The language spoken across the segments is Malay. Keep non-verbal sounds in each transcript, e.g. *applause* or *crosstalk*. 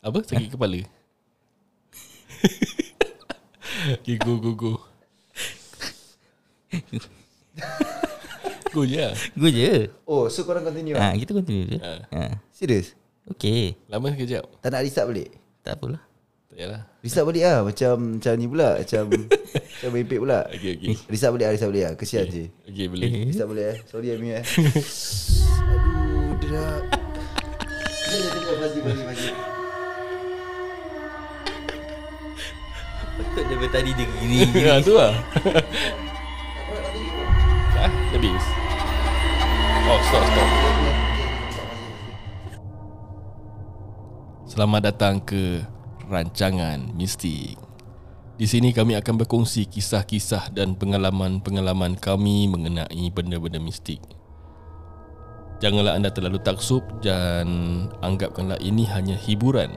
Apa? Sakit *laughs* kepala? okay, go, go, go. go je lah. Gue je Oh so korang continue ha, ha. Kita continue je Ha. ha. Serius Okay Lama sekejap. Tak nak restart balik Tak apalah Tak payahlah. Restart balik lah Macam Macam ni pula Macam *laughs* Macam merepek pula Okay, okay. Restart balik lah Restart balik lah Kesian je Okay, boleh. Restart balik eh Sorry Ami eh *laughs* Aduh Dia dah Dia dah tengok Fazli Fazli Fazli Betul dia tadi dia gini *laughs* Ya, tu lah. *laughs* ah, habis. Oh, stop, stop. Selamat datang ke Rancangan Mistik. Di sini kami akan berkongsi kisah-kisah dan pengalaman-pengalaman kami mengenai benda-benda mistik. Janganlah anda terlalu taksub dan anggapkanlah ini hanya hiburan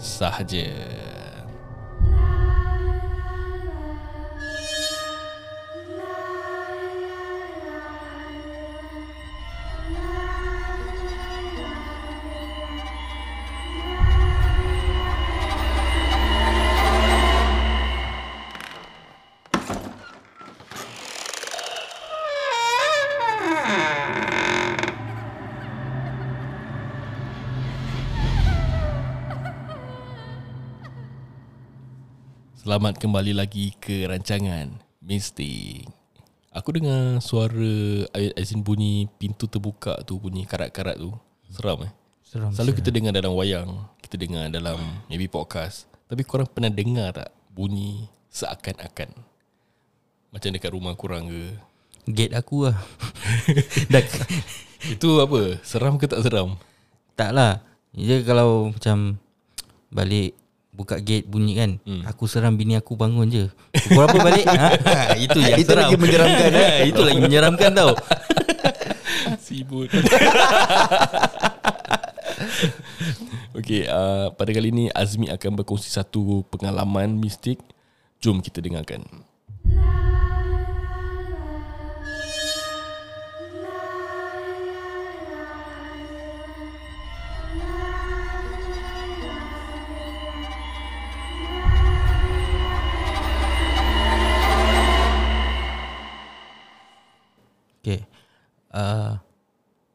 sahaja. Selamat kembali lagi ke rancangan Mistik. Aku dengar suara as in bunyi pintu terbuka tu bunyi karat-karat tu. Seram eh. Seram Selalu kita dengar dalam wayang, kita dengar dalam maybe podcast. Tapi korang pernah dengar tak bunyi seakan-akan macam dekat rumah korang ke? Gate aku lah *laughs* Itu apa? Seram ke tak seram? Tak lah Dia kalau macam Balik Buka gate bunyi kan. Hmm. Aku seram bini aku bangun je. Pukul apa balik? *laughs* Ha? *laughs* Itu yang Itu seram. lagi menyeramkan, eh? Ha, *laughs* Itu lagi menyeramkan tau. Sibut. Okay uh, Pada kali ini Azmi akan berkongsi satu pengalaman mistik. Jom kita dengarkan. Okay uh,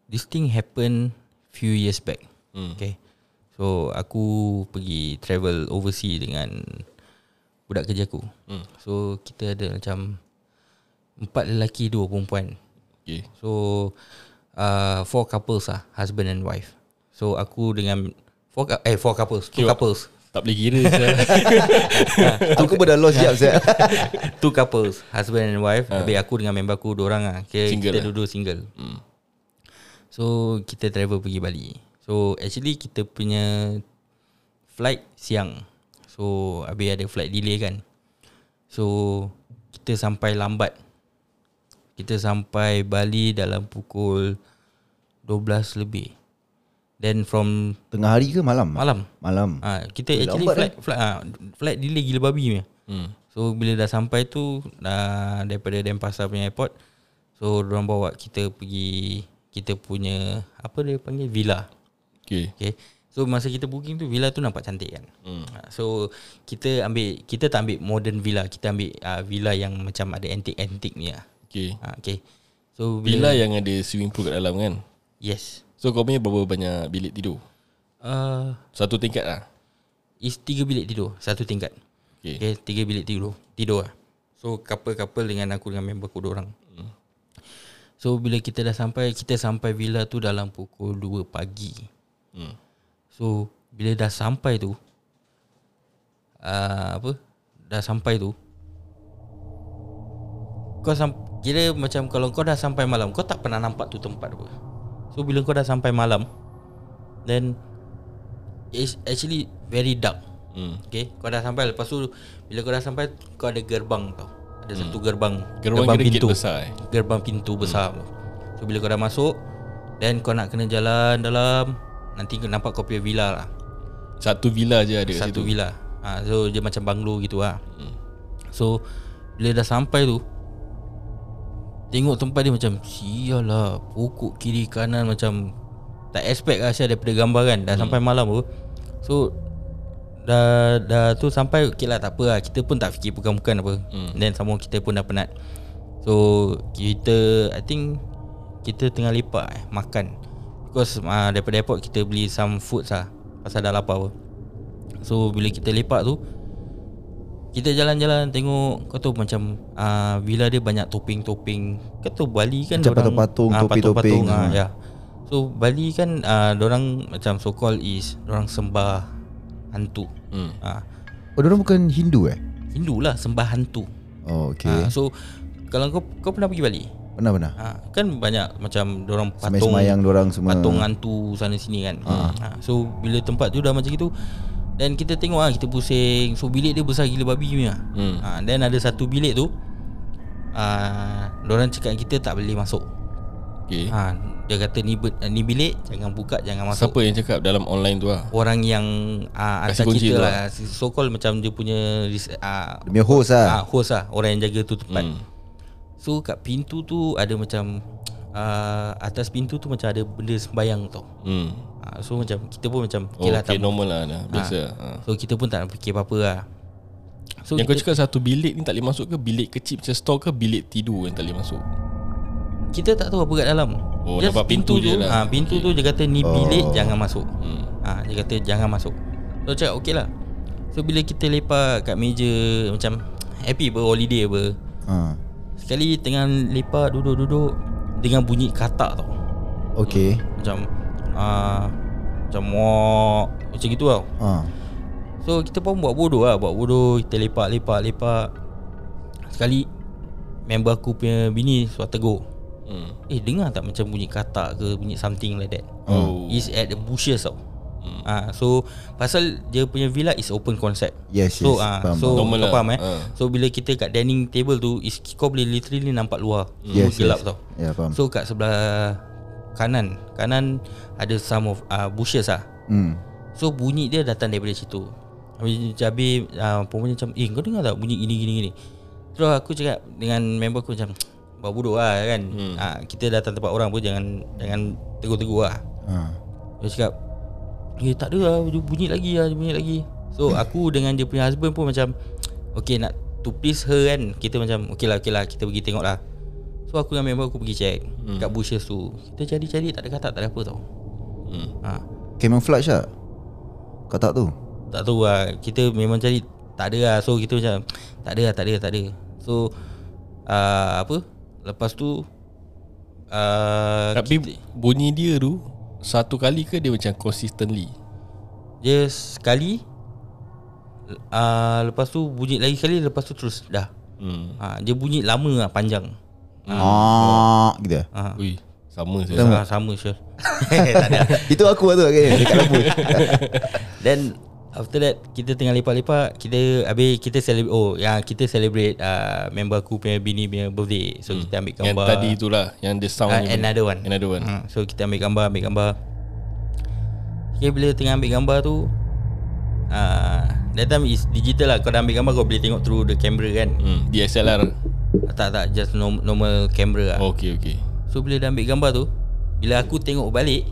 This thing happen Few years back. Hmm. Okay. So aku pergi travel overseas dengan Budak kerja aku. Hmm. So kita ada macam Empat lelaki dua perempuan. Okay. So uh, Four couples lah Husband and wife. So aku dengan Four, eh four couples Two couples Tak boleh kira saya. *laughs* Aku pun dah lost jap saya. *laughs* Two couples Husband and wife. Habis aku dengan member aku Dua orang lah. Okay, Single Kita lah. duduk single. Hmm. So kita travel pergi Bali. So actually kita punya Flight siang. So habis ada flight delay kan. So Kita sampai lambat. Kita sampai Bali dalam pukul 12 lebih Then from Tengah hari ke malam? malam Malam. ha, Kita Eh, actually flight, flight, ha, flight delay gila babi punya Hmm. So bila dah sampai tu dah daripada Denpasar punya airport So orang bawa kita pergi kita punya apa dia panggil villa. Okay Okay. So masa kita booking tu villa tu nampak cantik kan. Hmm. Ha, So kita ambil kita tak ambil modern villa, kita ambil uh, villa yang macam ada antik-antik ni lah. Okay Ha, okay. So Villa yang ada swimming pool kat dalam kan yes. So kau punya berapa banyak bilik tidur? Uh, Satu tingkat lah is tiga bilik tidur, satu tingkat. Okay, Okay, tiga bilik tidur. Tidur lah. So couple-couple dengan aku dengan member aku orang. Hmm. So bila kita dah sampai, kita sampai villa tu dalam pukul 2 pagi. Hmm. So bila dah sampai tu uh, apa? Dah sampai tu kau sam kira macam kalau kau dah sampai malam, kau tak pernah nampak tu tempat apa. So bila kau dah sampai malam then it's actually very dark. Hmm. Okay? Kau dah sampai Lepas tu Bila kau dah sampai Kau ada gerbang tau. Ada satu gerbang. Gerbang kira gate besar eh? Gerbang pintu besar tu. So bila kau dah masuk Then kau nak kena jalan dalam Nanti kau nampak kau punya villa lah. Satu villa je ada Satu situ? villa. Ha, So dia macam banglo gitu lah. Hmm. So Bila dah sampai tu Tengok tempat dia macam Sial lah Pokok kiri kanan macam Tak expect lah Syah daripada gambar kan. Dah sampai malam tu So dah dah tu sampai okey lah tak apa lah. Kita pun tak fikir bukan-bukan apa. Hmm. then sama kita pun dah penat. So kita I think kita tengah lepak eh, makan. Because uh, daripada airport kita beli some foods lah. Pasal dah lapar apa. So bila kita lepak tu kita jalan-jalan tengok kau tahu macam uh, villa dia banyak toping-toping kau tahu Bali kan Macam dorang- patung-patung, ah, topi-toping. patung-patung, ah, Ah. ya so Bali kan uh, orang macam so called is orang sembah hantu Hmm. Ah, Oh, dia bukan Hindu eh? Hindu lah sembah hantu. Oh, Okay. okay. Ha, so kalau kau kau pernah pergi Bali? Pernah pernah. Ha, kan banyak macam orang patung Semayang-semayang dorang semua. patung hantu sana sini kan. Ha. so bila tempat tu dah macam gitu dan kita tengok ah kita pusing. So bilik dia besar gila babi punya. Hmm. Ha, then ada satu bilik tu ah uh, orang cakap kita tak boleh masuk. Okay. Ha, dia kata ni ber- ni bilik jangan buka jangan masuk. Siapa yang cakap dalam online tu lah? Orang yang uh, Kasih kunci kita tu lah So called macam dia punya uh, Dia punya host lah. Ah, host lah Orang yang jaga tu tempat hmm. So kat pintu tu Ada macam uh, Atas pintu tu Macam ada benda sembayang tau Hmm. uh, So macam Kita pun macam Oh, Okay lah okay, tak normal lah dah. Biasa. Ha. So kita pun tak nak fikir apa-apa lah So Yang kau kita, cakap satu bilik ni tak boleh masuk ke bilik kecil macam store ke bilik tidur yang tak boleh masuk? kita tak tahu apa kat dalam Oh, nampak pintu je tu, lah. ah, Pintu Okay. tu dia kata ni bilik Oh. jangan masuk Hmm. ah, Dia kata jangan masuk So cakap okey lah So bila kita lepak kat meja Macam happy ber holiday ber Ha. Sekali tengah lepak duduk-duduk Dengan bunyi katak tau Okay. Macam uh, Macam wak Macam gitu tau Ha. So kita pun buat bodoh lah Buat bodoh Kita lepak lepak lepak Sekali Member aku punya bini Suat tegur Hmm. Eh dengar tak macam bunyi katak ke Bunyi something like that Oh. Is at the bushes tau Ah, so pasal dia punya villa is open concept. Yes, So yes. ah, Faham, so Normal kau lah. faham eh. Ah. So bila kita kat dining table tu is kau boleh literally nampak luar. Yes, Semua gelap yes. tau. Ya, faham. So kat sebelah kanan, kanan ada some of uh, bushes ah. Hmm. So bunyi dia datang daripada situ. Habis Habis uh, Perempuan macam Eh kau dengar tak bunyi gini gini gini Terus aku cakap Dengan member aku macam Buat bodoh lah kan hmm. uh, Kita datang tempat orang pun Jangan Jangan tegur-tegur lah Ha. Dia cakap Eh tak ada lah Dia bunyi lagi lah Dia bunyi lagi So aku dengan dia punya husband pun macam Okay nak To please her kan Kita macam Okay lah okay lah Kita pergi tengok lah So aku dengan member aku pergi check hmm. Kat bushes tu Kita cari-cari Tak ada katak Tak ada apa tau Hmm. ha. Camouflage lah. Katak tu. Tak tahu lah Kita memang cari Tak ada lah So kita macam Tak ada lah tak ada tak ada So uh, Apa Lepas tu uh, Tapi kita, bunyi dia tu satu kali ke dia macam consistently? Dia sekali uh, Lepas tu bunyi lagi sekali Lepas tu terus dah Hmm. ha, Dia bunyi lama lah panjang Ah, gitu. ha. Ui, sama saya. Sama, sama *laughs* Tak ada Itu aku tu agaknya *laughs* dekat rambut. Then After that Kita tengah lepak-lepak Kita Habis kita celebrate Oh yang kita celebrate uh, Member aku punya bini punya birthday So kita ambil Yang gambar tadi itulah yang the sound uh. Another one Another one. Hmm, So kita ambil gambar Ambil gambar Okay bila tengah ambil gambar tu uh, That time is digital lah Kau dah ambil gambar Kau boleh tengok through the camera kan Hmm, DSLR. Tak tak Just norm- normal camera lah Okay, okay. So bila dah ambil gambar tu Bila aku tengok balik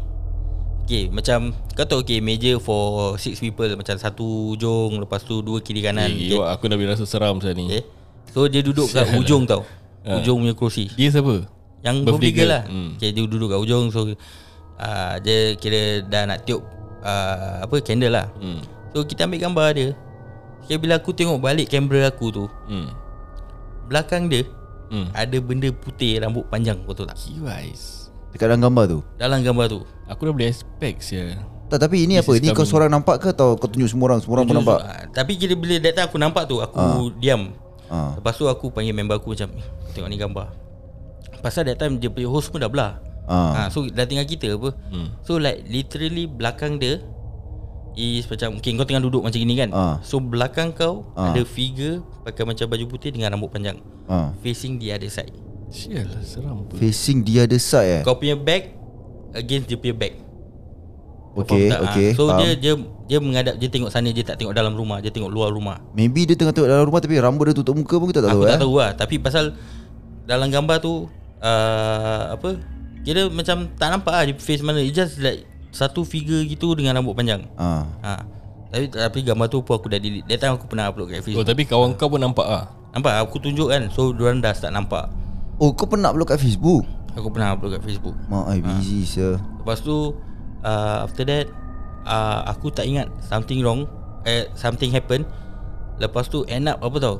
Okay macam Kau tahu okay Meja for six people Macam satu ujung Lepas tu dua kiri kanan Eh, okay. okay. aku dah boleh rasa seram saya ni. okay. So dia duduk kat ujung tau Ha. Ujung punya kerusi Dia siapa? Yang Birthday girl. lah Hmm. okay, Dia duduk kat ujung So uh, Dia kira dah nak tiup uh, Apa candle lah Hmm. So kita ambil gambar dia okay, Bila aku tengok balik kamera aku tu Hmm. Belakang dia Hmm. Ada benda putih Rambut panjang Kau tahu tak Kiwais. Dekat dalam gambar tu. Dalam gambar tu Aku dah boleh expect sia. Tak tapi ini This apa? is Ni kau seorang nampak ke atau kau tunjuk semua orang? Semua orang pun nampak. Ah, Tapi kira bila that time aku nampak tu Aku diam Ha. Lepas tu aku panggil member aku macam "Eh, Tengok ni gambar Pasal that time dia punya host pun dah belah Ha. ha, So dah tinggal kita apa Hmm. So like literally belakang dia Is macam Okay kau tengah duduk macam gini kan Ah. So belakang kau Ah. Ada figure Pakai macam baju putih Dengan rambut panjang Ha. Facing the other side Sial lah seram tu. Facing the other side eh. Kau punya back Against dia punya back Okay, tak? Ah, okay. So faham. dia dia dia menghadap Dia tengok sana Dia tak tengok dalam rumah Dia tengok luar rumah Maybe dia tengah tengok dalam rumah tapi rambut dia tutup muka pun kita tak Aku tahu tak eh. tahu lah Tapi pasal Dalam gambar tu uh, Apa Kira macam tak nampak lah Dia face mana It's just like Satu figure gitu Dengan rambut panjang Ha. ha. Tapi tapi gambar tu pun aku dah delete That time aku pernah upload kat Oh Facebook tapi kawan kau pun nampak ah. Nampak aku tunjuk kan So diorang dah start nampak Oh kau pernah upload kat Facebook Aku pernah upload kat Facebook Mak I busy sir Lepas tu uh, After that uh, Aku tak ingat Something wrong eh, Something happen Lepas tu end up apa tau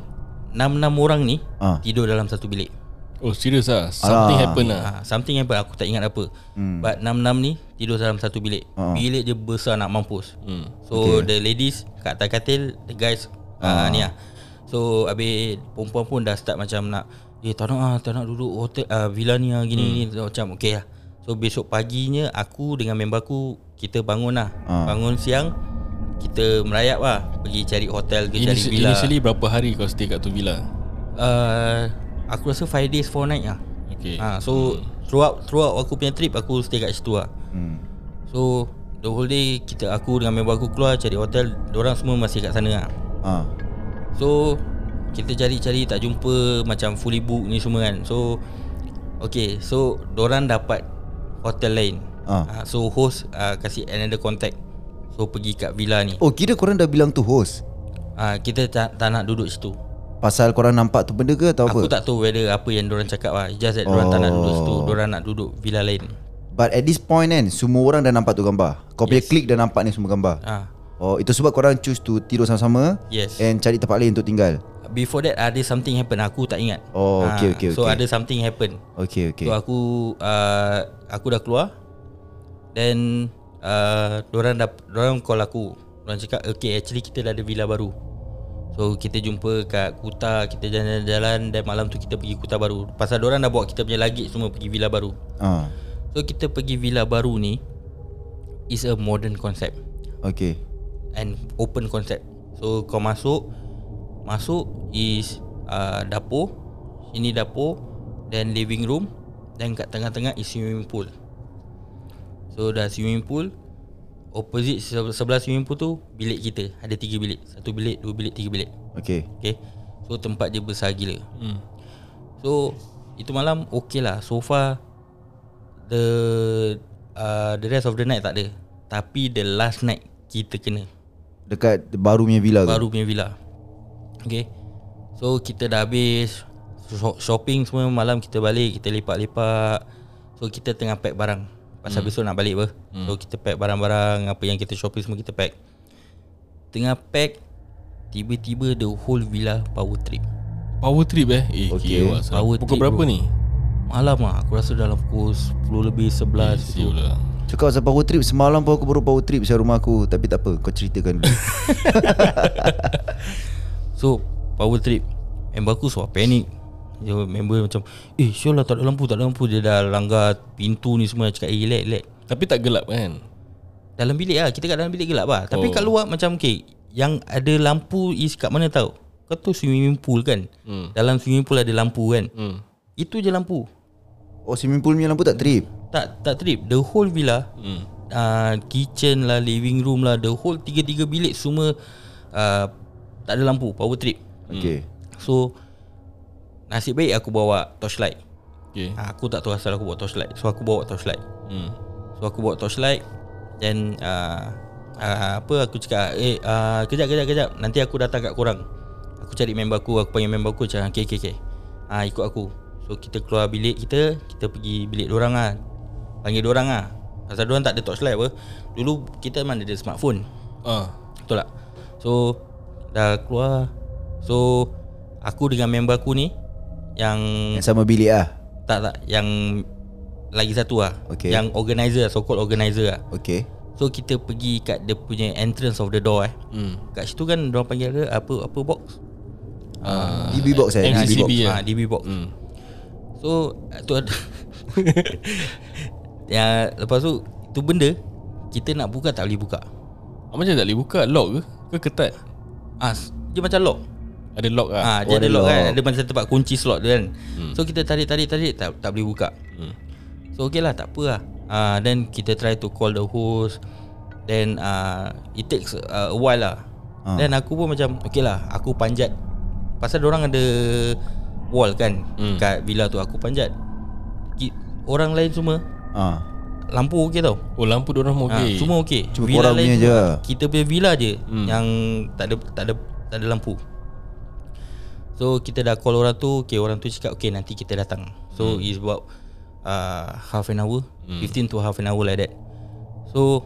6-6 orang ni Ah. Tidur dalam satu bilik Oh serius ah. Something Alah. happen ah. Ah, Something happen Aku tak ingat apa hmm. But 6-6 ni Tidur dalam satu bilik Ah. Bilik je besar nak mampus Hmm. So okay. the ladies Kat atas katil The guys uh, Ah. Ni lah So habis Perempuan pun dah start macam nak Eh tak nak ah, Tak nak duduk hotel uh, Villa ni lah Gini hmm. ni Macam okay lah So besok paginya Aku dengan member aku Kita bangun lah Ah. Bangun siang Kita merayap lah Pergi cari hotel ke cari Initially, villa initially berapa hari kau stay kat tu villa? uh, Aku rasa 5 days 4 night lah Okay. ha, So throughout throughout aku punya trip Aku stay kat situ lah hmm. So The whole day kita Aku dengan member aku keluar Cari hotel Diorang semua masih kat sana lah ah. So Kita cari-cari tak jumpa Macam fully book ni semua kan. So Okay. So Diorang dapat Hotel lain. Ah. uh, So host uh, Kasih another contact. So pergi kat villa ni. Oh kira korang dah bilang tu host? Uh, Kita tak, tak nak duduk situ. Pasal korang nampak tu benda ke atau Aku apa? tak tahu whether Apa yang diorang cakap lah. It's Just that diorang tak nak duduk situ. Oh. Diorang nak duduk villa lain. But at this point kan Semua orang dah nampak tu gambar. Kau punya Yes. klik dah nampak ni semua gambar. Ah, Oh itu sebab korang choose to tidur sama-sama Yes. And cari tempat lain untuk tinggal? Before that ada something happen Aku tak ingat. Oh, Ah, okay, okay, So okay. ada something happen. Okay okay. So aku uh, Aku dah keluar Then uh, Diorang dah Diorang call aku. Diorang cakap Okay actually kita dah ada villa baru. So kita jumpa kat Kuta Kita jalan-jalan Dan malam tu kita pergi Kuta baru. Pasal diorang dah bawa kita punya luggage semua Pergi villa baru. Ah. So kita pergi villa baru ni Is a modern concept. Okay And open concept. So kau masuk Masuk is uh, Dapur Sini dapur Then living room Dan kat tengah-tengah is swimming pool. So dah swimming pool Opposite se- sebelah swimming pool tu Bilik kita. Ada tiga bilik Satu bilik, dua bilik, tiga bilik. Okay Okay So tempat dia besar gila. Hmm. So Itu malam okay lah. So far The uh, The rest of the night tak ada. Tapi the last night Kita kena Dekat baru punya villa tu Baru punya villa Okay So kita dah habis sho- Shopping semua Malam kita balik Kita lepak-lepak So kita tengah pack barang Pasal hmm. besok nak balik apa hmm. So kita pack barang-barang Apa yang kita shopping semua kita pack Tengah pack Tiba-tiba the whole villa power trip Power trip eh Eh Okay. okay. kira Power Pukul trip, berapa bro. ni? Malam lah Aku rasa dalam pukul 10 lebih 11 Eh, gitu. siul lah Cakap pasal power trip Semalam pun aku baru power trip Saya rumah aku. Tapi tak apa Kau ceritakan dulu. *laughs* So power trip. Member aku suara panik dia member macam Eh Syul lah tak ada lampu Tak ada lampu. Dia dah langgar pintu ni semua Cakap eh relax relax. Tapi tak gelap kan? Dalam bilik lah. Kita kat dalam bilik gelap lah. Tapi Oh. kat luar macam okay Yang ada lampu is kat mana tau? Kau tahu swimming pool kan? Hmm. Dalam swimming pool ada lampu kan? Hmm. Itu je lampu. Oh swimming pool punya lampu tak trip Tak tak trip. The whole villa Hmm. uh, Kitchen lah Living room lah The whole tiga-tiga bilik semua uh, Tak ada lampu Power trip. Okay. So Nasib baik aku bawa torchlight. Okay. Ha, Aku tak tahu asal aku bawa torchlight. So aku bawa torchlight. Hmm. So aku bawa torchlight Then uh, uh, Apa aku cakap? Eh uh, kejap kejap kejap. Nanti aku datang kat korang. Aku cari member aku Aku panggil member aku Cakap okay okay okay. Ha, Ikut aku. So kita keluar bilik kita Kita pergi bilik dorang lah Panggil dorang lah Pasal dorang tak ada torchlight apa Dulu kita mana ada smartphone Ah. Betul tak So Dah keluar So Aku dengan member aku ni Yang Yang sama bilik lah Tak tak Yang Lagi satu lah Okay. Yang organizer So called organizer lah Okay So kita pergi kat dia punya entrance of the door eh Hmm. Kat situ kan Diorang panggil dia apa apa box Ah. DB box eh. DB box ya? Ah, DB box Hmm. So *laughs* tu ada *laughs* Ya lepas tu tu benda kita nak buka tak boleh buka. Ah, Macam tak boleh buka Lock ke? Ke ketat? Ah dia macam lock. Ada lock lah Ah Oh, dia ada ada lock kan. lock. Ada macam tempat kunci slot tu kan. So kita tarik tarik tarik tak tak boleh buka. hmm. So okay lah tak apa lah uh, Then kita try to call the host Then uh, It takes uh, a while lah Ah. Then aku pun macam Okay lah Aku panjat Pasal orang ada Wall kan Hmm. Kat villa tu Aku panjat Orang lain semua ah. lampu okey tau. Oh lampu diorang Okay. okey. Ha, semua okey. Cuma korang punya je. Kita punya villa je hmm. yang tak ada tak ada tak ada lampu. So kita dah call orang tu, okay orang tu cakap okay nanti kita datang. So hmm. is about uh, half an hour, hmm. 15 to half an hour like that. So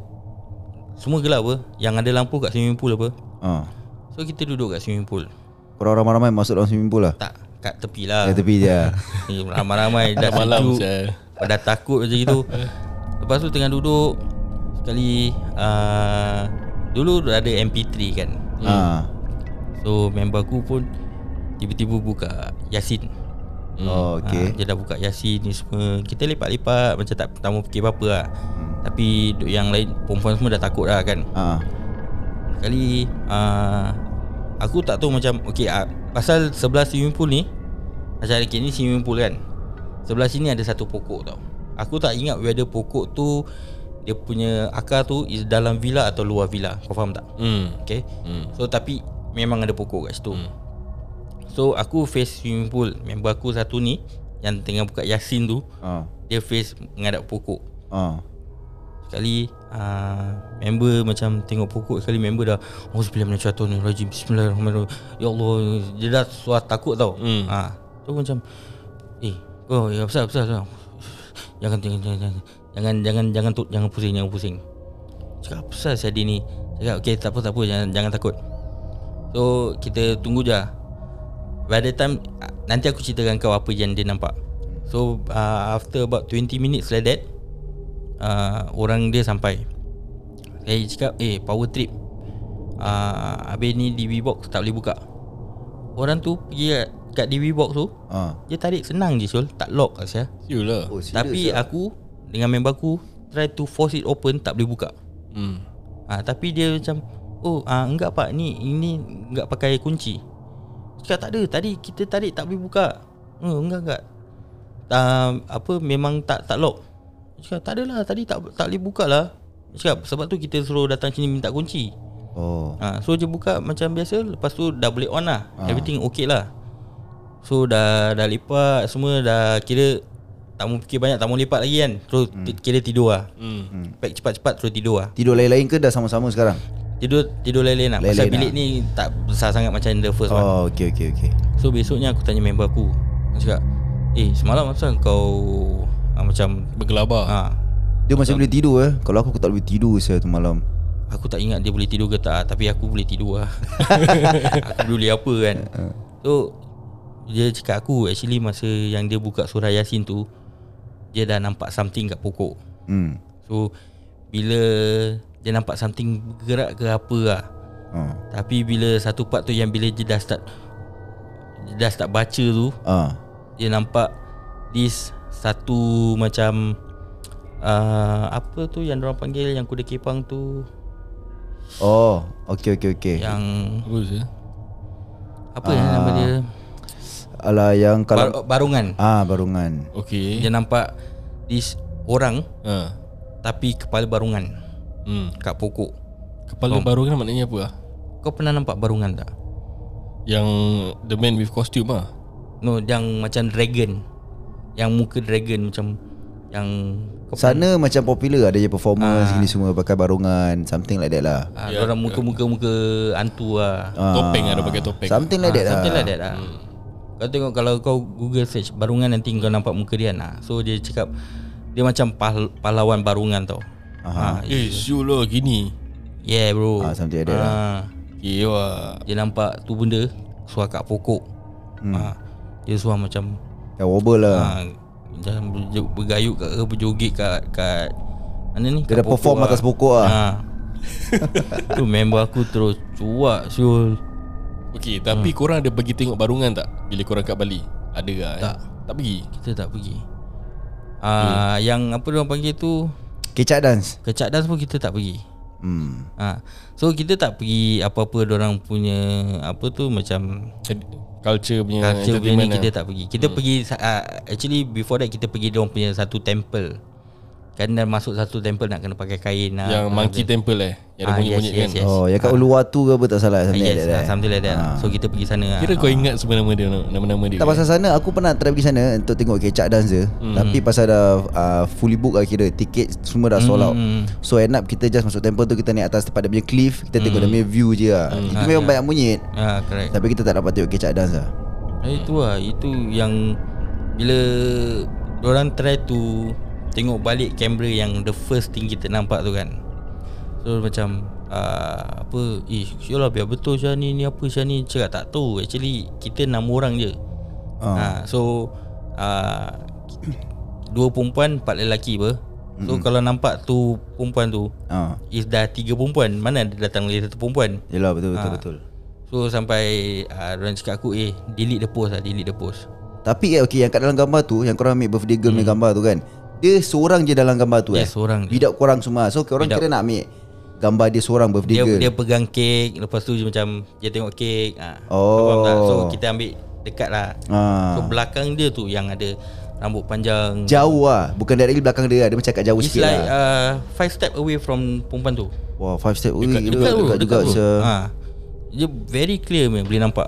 semua gelap apa? Yang ada lampu kat swimming pool apa? Ha. So kita duduk kat swimming pool. Korang ramai-ramai masuk dalam swimming pool lah. Tak kat tepi lah. Kat tepi je. *laughs* Ramai-ramai dah Malam sejuk. Dah takut macam itu. *laughs* Lepas tu tengah duduk sekali uh, dulu ada MP3 kan. Ha. So member aku pun tiba-tiba buka Yasin. Oh, Okay. okay. dia dah buka Yasin ni semua. Kita lepak-lepak macam tak mau fikir apa-apa lah. Tapi duk yang lain perempuan semua dah takut lah kan. Ha. Sekali uh, Aku tak tahu macam Okay uh, Pasal sebelah swimming pool ni Macam okay, ni swimming pool kan Sebelah sini ada satu pokok tau Aku tak ingat whether pokok tu Dia punya akar tu Is dalam villa atau luar villa Kau faham tak? Hmm. Okay Hmm. So tapi Memang ada pokok kat situ So aku face swimming pool Member aku satu ni Yang tengah buka Yasin tu Ha. Dia face menghadap pokok Ha. Sekali uh, Member macam Tengok pokok Sekali member dah Auzubillahiminasyaitonirrajim Bismillahirrahmanirrahim Ya Allah Dia dah suar takut tau Hmm. ha. Tu macam Eh Kau ya besar besar, besar. Jangan jangan jangan jangan jangan jangan jangan, tu, jangan pusing jangan pusing. Cakap apa pasal saya ni? Cakap okey tak apa tak apa jangan jangan takut. So kita tunggu je. By the time nanti aku ceritakan kau apa yang dia nampak. So uh, after about 20 minutes like that uh, orang dia sampai. Saya cakap eh power trip. Uh, habis ni DB box tak boleh buka. Orang tu pergi kat, DB box tu Ha. dia tarik senang je Syul. Tak lock lah saya Yulah. Oh, Tapi ah? aku Dengan member aku Try to force it open Tak boleh buka. Hmm. ha, Tapi dia macam Oh ah, enggak pak. Ni ini enggak pakai kunci. Cakap tak ada. Tadi kita tarik tak boleh buka. Oh, Enggak enggak. Uh, Apa memang tak tak lock. Cakap tak adalah. Tadi tak tak boleh buka lah. Cakap sebab tu kita suruh datang sini minta kunci. Oh. Ha, so dia buka macam biasa. Lepas tu dah boleh on lah. Ha. Everything okay lah So dah dah lipat Semua dah kira Tak mau fikir banyak Tak mau lipat lagi kan Terus hmm. kira tidur lah Hmm. Pack cepat-cepat terus tidur lah Tidur lain-lain ke dah sama-sama sekarang? Tidur tidur lain-lain lah Pasal bilik lah. ni Tak besar sangat macam the first one Oh, okey okey okey. So besoknya aku tanya member aku Aku cakap Eh semalam asal kau ah, Macam Bergelabah. ha, Dia masih boleh tidur eh. Kalau aku aku tak boleh tidur saya tu malam. Aku tak ingat dia boleh tidur ke tak Tapi aku boleh tidur lah *laughs* Aku boleh apa kan So Dia cakap aku Actually masa yang dia buka surah Yasin tu Dia dah nampak something kat pokok Hmm. So Bila Dia nampak something bergerak ke apa lah Ha. Tapi bila satu part tu Yang bila dia dah start Dia dah start baca tu Ah. Dia nampak This Satu macam uh, Apa tu yang orang panggil Yang kuda kepang tu Oh, okey okey okey. Yang Apa? Apa yang nama dia Alah yang Bar, kalau Barungan ah barungan. Okey. Dia nampak This orang Ha. Tapi kepala barungan Hmm. Kat pokok Kepala baru kan maknanya apa ah? Kau pernah nampak barungan tak? Yang the man with costume ah. No yang macam dragon Yang muka dragon macam Yang kau Sana macam popular ada je performance gini semua pakai barungan, something like that lah. Ah, Ya, yeah, orang muka-muka-muka hantu lah. Ah. Topeng ada pakai topeng. Something like that Ah, lah. Something like that lah. Kau tengok kalau kau Google search barungan nanti kau nampak muka dia nah. So dia cakap dia macam pah- pahlawan barungan tau. Aha. Ah, Eh, lah gini. yeah bro. Ah, something like that lah. Ah, Okay, wah. dia nampak tu benda suar kat pokok. Hmm. Ah, dia suar macam Ya wobble lah. ah, macam bergayut kat berjoget kat kat mana ni? Dia dah perform atas pokok lah. Ah. *laughs* tu member aku terus cuak Syul. Okey, tapi hmm. korang ada pergi tengok barungan tak bila korang kat Bali? Ada ke? Tak. Eh? Tak pergi. Kita tak pergi. Ah, yang apa dia orang panggil tu Kecak dance. Kecak dance pun kita tak pergi Hmm. ha. So kita tak pergi Apa-apa orang punya Apa tu macam Culture punya Culture punya ni kita lah. tak pergi Kita hmm. pergi uh, Actually before that Kita pergi orang punya satu temple Kan dah masuk satu temple nak kena pakai kain lah. Yang monkey temple eh Yang ada Ah, bunyi-bunyi yes, kan yes, yes. Oh, yang kat Uluwatu ke apa tak salah Ah, something yes, like that. ah, something like that. So kita pergi sana. lah. Kira kau ingat sebenarnya dia Nama-nama dia Tak pasal sana Aku pernah try pergi sana Untuk tengok kecak dancer hmm. Tapi pasal dah uh, Fully book lah kira Tiket semua dah sold out Hmm. So end up kita just masuk temple tu Kita naik atas tempat dia punya cliff Kita tengok dia punya view je lah Itu Ah, memang ya. banyak monyet Ah, correct. Tapi kita tak dapat tengok kecak dance lah Eh, itu lah Itu yang Bila Orang try to Tengok balik kamera yang The first thing kita nampak tu kan So macam uh, Apa Eh Syul lah biar betul Syah ni Ni apa Syah ni Cakap tak tahu Actually Kita enam orang je Ah. ha, So uh, Dua perempuan Empat lelaki apa So mm-hmm. kalau nampak tu Perempuan tu ha. Is dah tiga perempuan Mana ada datang lagi satu perempuan Yelah betul betul Ah. betul So sampai uh, Diorang cakap aku Eh delete the post lah Delete the post Tapi eh, okay, yang kat dalam gambar tu Yang korang ambil birthday girl punya gambar tu kan Dia seorang je dalam gambar tu Hmm. eh? seorang je. Without korang semua. So korang Without- kira nak ambil Gambar dia seorang birthday dia girl dia pegang kek lepas tu dia macam dia tengok kek. Ah Oh. tak? so kita ambil dekat lah. Ah. so belakang dia tu yang ada rambut panjang. Jauh lah. Bukan directly belakang dia lah. Dia macam kat jauh it's sikit like lah. uh, five step away from perempuan tu. Wah five step Ui, Dekat dekat, juga dekat, tu, dekat juga tu. se. ha. Dia very clear man. Boleh nampak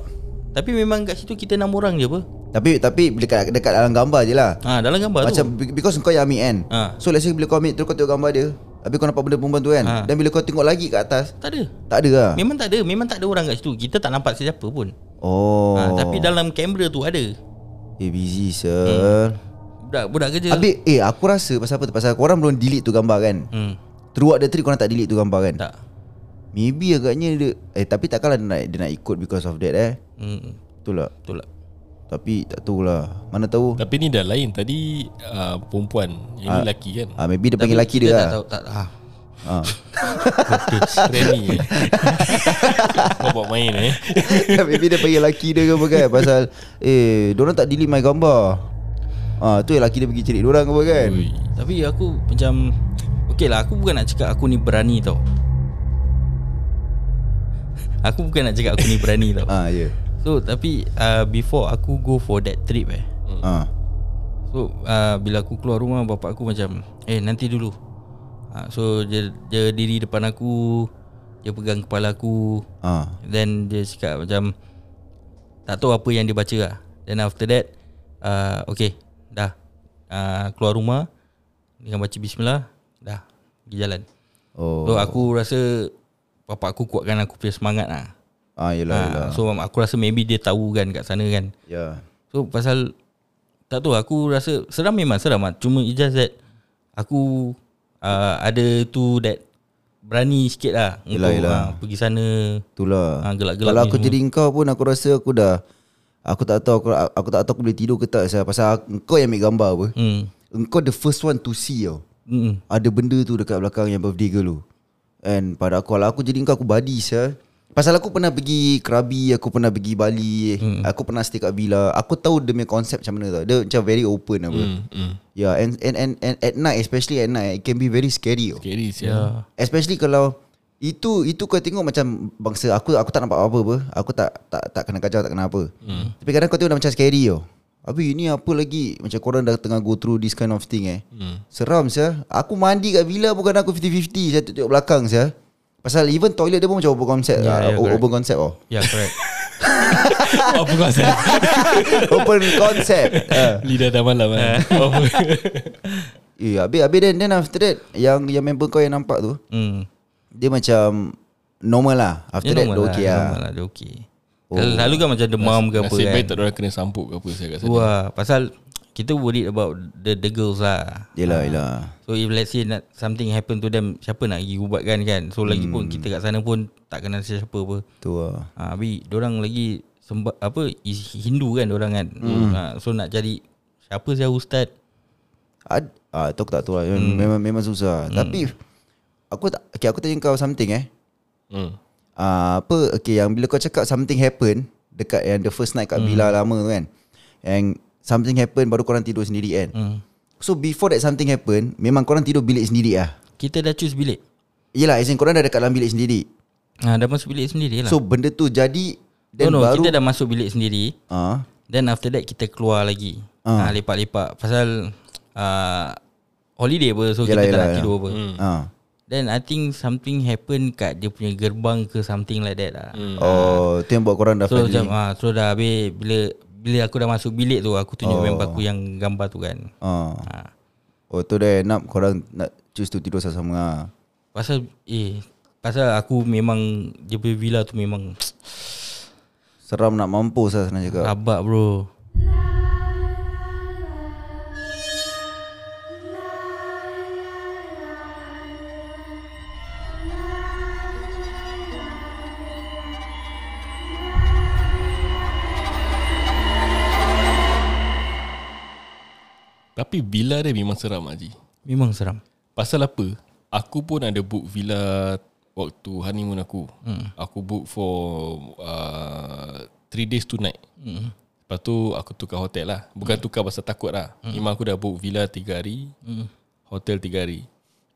tapi memang kat situ kita enam orang je apa? Tapi tapi dekat dekat dalam gambar je lah. Ha dalam gambar Macam tu be- because kau yang ambil kan. Ha. So let's say bila kau ambil Terus kau tengok gambar dia Habis kau nampak benda perempuan tu kan. Ha. Dan bila kau tengok lagi kat atas tak ada. Tak ada lah. Memang tak ada. Memang tak ada orang kat situ. Kita tak nampak sesiapa pun. Oh. Ha, tapi dalam kamera tu ada. Eh busy sir. Budak budak kerja. Habis eh aku rasa pasal apa tu? Pasal korang belum delete tu gambar kan? Hmm, Throughout the trip korang tak delete tu gambar kan? Tak Maybe agaknya dia Eh tapi takkanlah dia nak, dia nak ikut because of that eh. Hmm, Betul tak? Betul lah Tapi tak tahulah. Mana tahu. Tapi ni dah lain. Tadi uh, perempuan. Yang ni lelaki kan? Ah, Maybe dia panggil Tapi laki kita dia tak lah. tahu tak ah. ah. *laughs* Remy eh. *laughs* Kau buat main eh. *laughs* Maybe dia panggil laki dia ke apa kan? Pasal Eh Diorang tak delete my gambar. Ah tu yang laki dia pergi cerit diorang ke apa kan? Ui. Tapi aku macam Okay lah aku bukan nak cakap aku ni berani tau Aku bukan nak cakap aku ni berani tau. *laughs* Ah ya. Yeah. So tapi uh, before aku go for that trip eh. Ah. So uh, bila aku keluar rumah bapak aku macam Eh nanti dulu. Uh, So dia, dia diri depan aku Dia pegang kepala aku. Ah. Then dia cakap macam Tak tahu apa yang dia baca lah. Then after that uh, Okay Dah. Uh, Keluar rumah Dengan baca bismillah Dah Pergi jalan. Oh. So aku rasa Bapak aku kuatkan aku punya semangat lah Ah yelah yelah ha, So aku rasa maybe dia tahu kan kat sana kan Ya yeah. So pasal Tak tahu aku rasa Seram memang seram lah Cuma it's just that Aku uh, Ada tu that Berani sikit lah Yelah, Untuk yelah. Uh, pergi sana Itulah Ah, gelak-gelak Kalau aku semua. jadi kau pun Aku rasa aku dah Aku tak tahu aku, aku tak tahu aku boleh tidur ke tak Pasal, pasal aku- kau yang ambil gambar apa hmm. Engkau the first one to see tau Hmm. Ada benda tu dekat belakang yang birthday girl tu And pada aku Kalau aku jadi kau aku badi sah Pasal aku pernah pergi Krabi Aku pernah pergi Bali hmm. Aku pernah stay kat villa Aku tahu dia punya konsep macam mana tau Dia macam very open apa hmm, hmm. Yeah and, and, and, and at night Especially at night It can be very scary tau. Scary siya Yeah. Especially kalau itu itu kau tengok macam bangsa aku aku tak nampak apa apa aku tak tak tak kena kacau tak kena apa hmm. tapi kadang kau tengok dah macam scary tau Abi ini apa lagi? Macam korang dah tengah go through this kind of thing eh? Hmm. seram sia. Aku mandi kat villa bukan aku 50-50 saya tengok belakang sia. Pasal even toilet dia pun macam open concept. Ya, yeah, ya, yeah, open concept oh. Yeah correct. Apa kau rasa open concept. *laughs* Uh. Lidah dah malam *laughs* kan Apa eh habis habis then, then after that yang yang member kau yang nampak tu hmm. dia macam normal lah. After Dia that dia okay lah, Normal lah dia okay oh. Lalu kan macam demam ke apa Nasib kan? baik tak ada orang kena sampuk ke apa saya kat sana. Wah Pasal Kita worried about The the girls lah. Yelah yelah. So if let's say not, Something happen to them Siapa nak pergi ubatkan kan? So lagi pun Kita kat sana pun Tak kenal siapa apa. Tu lah. Ha, Habis Diorang lagi semba, Apa is Hindu kan Diorang kan? Hmm. ha, So nak cari Siapa saya ustaz? Ad, ah, tu aku tak tahu lah. Hmm. Memang memang susah. Hmm. Tapi Aku tak okay, Aku tanya kau something eh? Hmm. Ah, Apa Okay yang bila kau cakap Something happen Dekat yang the first night Kat villa lama tu kan Yang Something happen Baru korang tidur sendiri kan. Hmm. So before that something happen Memang korang tidur bilik sendiri lah. Kita dah choose bilik? Yelah as in korang dah dekat dalam bilik sendiri. Ha, Dah masuk bilik sendiri lah. So benda tu jadi No Then no baru Kita dah masuk bilik sendiri. Ah, Then after that kita keluar lagi. Ah. ah. ha, Lepak-lepak. Pasal uh, holiday apa So Yalah, kita tak yalah, nak tidur apa. Hmm. Ah. Then I think something happen kat dia punya gerbang ke something like that lah. Hmm. Oh, tu yang buat korang dah So macam ah, so dah habis bila bila aku dah masuk bilik tu aku tunjuk Oh. oh. member aku yang gambar tu kan. Ah. Ha. Oh, tu dah up korang nak choose to tidur sama-sama. ah. Pasal eh pasal aku memang dia punya villa tu memang Seram nak mampus lah senang cakap. rabak bro. Tapi villa dia memang seram Haji. Memang seram. Pasal apa? Aku pun ada book villa Waktu honeymoon aku. Hmm. Aku book for uh, Three days two night. Hmm. Lepas tu aku tukar hotel lah. Bukan tukar pasal takut lah. Hmm. Memang aku dah book villa tiga hari. Hmm. Hotel tiga hari.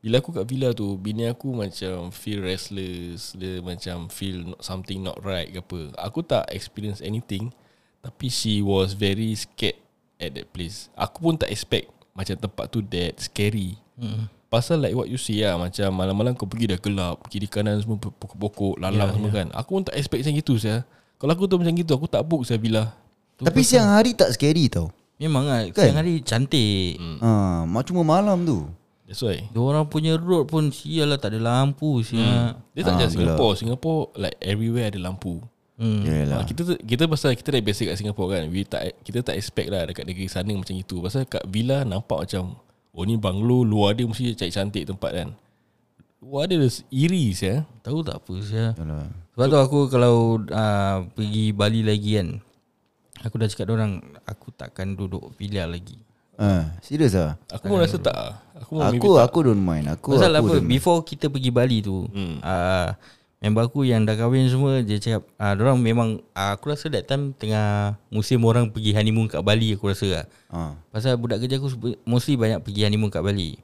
Bila aku kat villa tu Bini aku macam Feel restless. Dia macam feel not, Something not right ke apa. Aku tak experience anything. Tapi she was very scared At that place Aku pun tak expect Macam tempat tu that scary hmm. Pasal like what you see lah Macam malam-malam kau pergi dah gelap Kiri kanan semua pokok-pokok Lalang yeah, semua yeah. kan Aku pun tak expect macam gitu saya. Kalau aku tahu macam gitu Aku tak book saya villa Tapi siang hari tak scary tau. Memang lah Kan? Siang hari cantik Hmm. Ha, mak cuma malam tu. That's why Diorang punya road pun sial lah tak ada lampu sial. Dia tak Ah, macam Singapore Singapore like everywhere ada lampu Hmm. Yalah. Ah, kita tu- kita pasal kita dah biasa kat Singapore kan. We tak kita tak expect lah dekat negeri sana macam itu. Pasal kat villa nampak macam oh ni banglo luar dia mesti cantik-cantik tempat kan. Luar dia iri ya. Tahu tak apa sial. Yalah. Sebab tu aku kalau uh, pergi Bali lagi kan Aku dah cakap orang aku takkan duduk villa lagi. Ha, serius ah. Aku pun rasa tak. Aku maybe Aku tak. aku don't mind. Aku Pasal aku apa don't mind. before kita pergi Bali tu hmm. uh, member aku yang dah kahwin semua dia cakap uh, orang memang uh, aku rasa that time tengah musim orang pergi honeymoon kat Bali aku rasa lah. Ha. Pasal budak kerja aku mostly banyak pergi honeymoon kat Bali.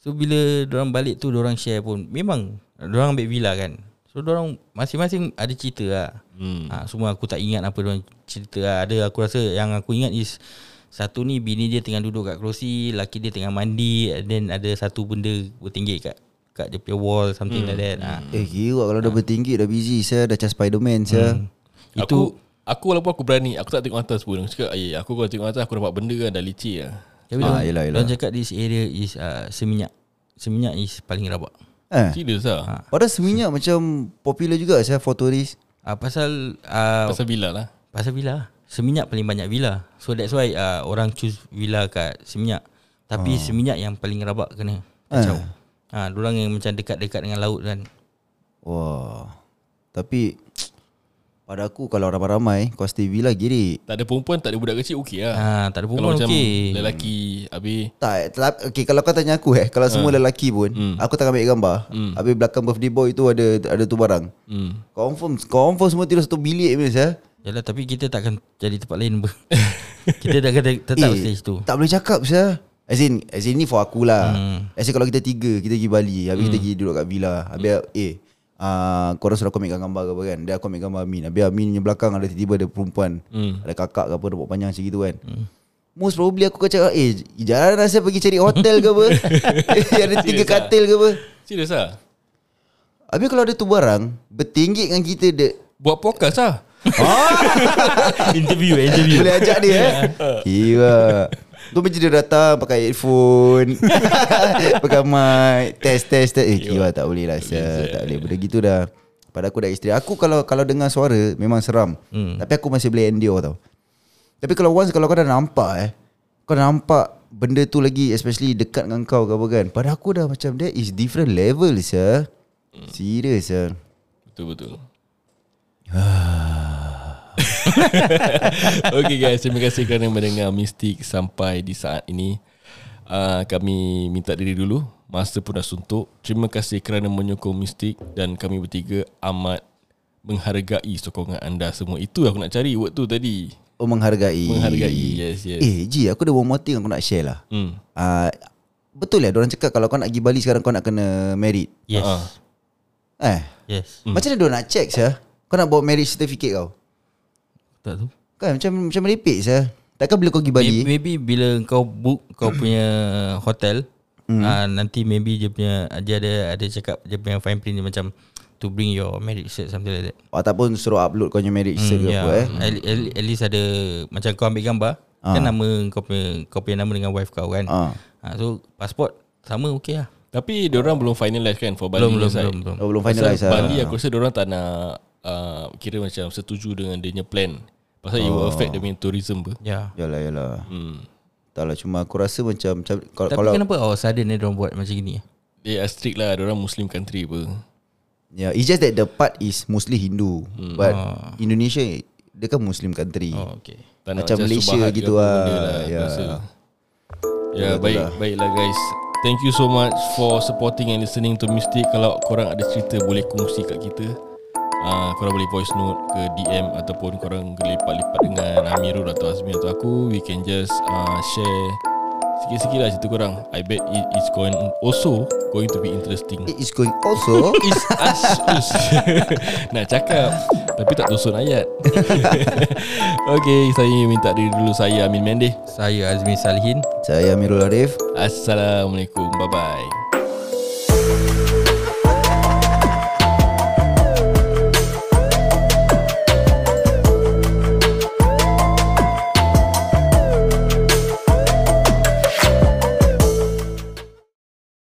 So bila orang balik tu orang share pun memang orang ambil villa kan. So orang masing-masing ada cerita lah. Hmm. Ha, semua aku tak ingat apa orang cerita lah. Ada aku rasa yang aku ingat is satu ni bini dia tengah duduk kat kerusi, laki dia tengah mandi and then ada satu benda bertinggi kat kat dia punya wall something hmm. like that. Ha. Eh kira kalau dah bertinggi dah busy saya dah macam Spiderman saya. Hmm. Aku Itu aku walaupun aku berani, aku tak tengok atas pun. Aku cakap, "Eh, aku kalau tengok atas aku dapat benda kan dah licin lah." tapi Ah, ah, yelah, yelah. Orang cakap this area is uh, seminyak. Seminyak is paling rabak. Eh. Serius lah. Padahal seminyak macam popular juga saya for tourist. Uh, pasal uh, Pasal villa lah. Pasal villa Seminyak paling banyak villa So that's why uh, Orang choose villa kat Seminyak Tapi oh. Seminyak yang paling rabak kena Kacau ha, Diorang yang macam dekat-dekat dengan laut kan Wah. Tapi *tsk* pada aku kalau ramai-ramai kau stay villa girik. Tak ada perempuan, tak ada budak kecil okey lah. ha, Tak ada perempuan macam okey lelaki habis Tak, telap, okay, kalau kau tanya aku eh, kalau semua lelaki pun, aku tak ambil gambar. Habis belakang birthday boy tu ada ada tu barang. hmm. Confirm, confirm semua tidur satu bilik ni ya. Yalah tapi kita takkan Jadi tempat lain *laughs* Kita takkan te- tetap eh, stage tu Tak boleh cakap saya. As in, as in ni for aku lah. Hmm. As in kalau kita tiga, kita pergi Bali, habis hmm. kita pergi duduk kat villa. Habis eh Uh, korang suruh aku ambil gambar ke apa kan Dia aku ambil gambar Amin Habis Amin punya belakang ada tiba-tiba ada perempuan Hmm. Ada kakak ke apa Rambut panjang macam gitu kan Most probably aku akan cakap Eh jangan rasa pergi cari hotel ke apa *laughs* Ada tiga ah? katil ke apa Serius lah. Habis kalau ada tu barang Bertinggi dengan kita de, Buat podcast lah. *laughs* *laughs* Interview interview Boleh ajak dia eh Kira Tu macam dia datang Pakai headphone *laughs* Pakai mic Test test test. Eh kira tak boleh lah Sia. Tak boleh. Benda gitu dah. Pada aku dah isteri Aku kalau kalau dengar suara Memang seram. Hmm. Tapi aku masih boleh endure tau. Tapi kalau once Kalau kau dah nampak eh Kau dah nampak Benda tu lagi Especially dekat dengan kau ke apa kan Pada aku dah macam That is different level ya Serius ya Betul betul. *sighs* *laughs* okay guys, terima kasih kerana mendengar Mistik sampai di saat ini. Uh, kami minta diri dulu. Masa pun dah suntuk. Terima kasih kerana menyokong Mistik dan kami bertiga amat menghargai sokongan anda semua. Itu aku nak cari word tu tadi. Oh menghargai Menghargai. Yes, yes. Eh Ji aku ada one more thing Aku nak share lah Hmm. uh, Betul lah Diorang cakap Kalau kau nak pergi Bali sekarang Kau nak kena married Yes Ah. Eh Yes hmm. Macam mana diorang nak check sah Kau nak bawa marriage certificate kau Tak tahu Kan macam macam merepek sah Takkan bila kau pergi Bali maybe, maybe bila kau book Kau punya hotel mm. uh, nanti maybe dia punya dia ada ada cakap dia punya fine print dia macam to bring your marriage cert something like that. Ataupun suruh upload kau punya marriage cert ke yeah. apa eh. At, at, at least ada macam kau ambil gambar Ah. kan nama kau punya kau punya nama dengan wife kau kan. Ah. Uh, so pasport sama okey lah. Tapi diorang belum finalize kan For Bali Belum belum side. belum belum. Oh, belum Pasal finalize lah. Bali aku rasa diorang tak nak uh, Kira macam setuju dengan dia punya plan Pasal it will affect dia punya tourism ber. Ya. Yalah yalah. Hmm. Tak lah cuma aku rasa macam, macam kalau, Tapi kalau kenapa oh sudden dia orang buat macam gini? They are strict lah Diorang Muslim country apa Yeah, it's just that the part is mostly Hindu. Hmm. But Ah. Indonesia dia kan Muslim country. Oh okey. tak nak Macam Malaysia ke gitu lah. aku Ya. rasa. Ya baik lah. Baiklah guys Thank you so much For supporting and listening to Mystic Kalau korang ada cerita Boleh kongsi kat kita uh, Korang boleh voice note Ke DM Ataupun korang Lipat-lipat dengan Amirul Atau Azmi Atau aku We can just uh, Share Sikit-sikit lah cerita korang. I bet it is going Also Going to be interesting. It is going also. *laughs* Is us us. *laughs* Nak cakap Tapi tak tusun ayat. *laughs* Okay Saya minta diri dulu Saya Amin Mendeh Saya Azmi Salihin. Saya Amirul Arif. Assalamualaikum. Bye bye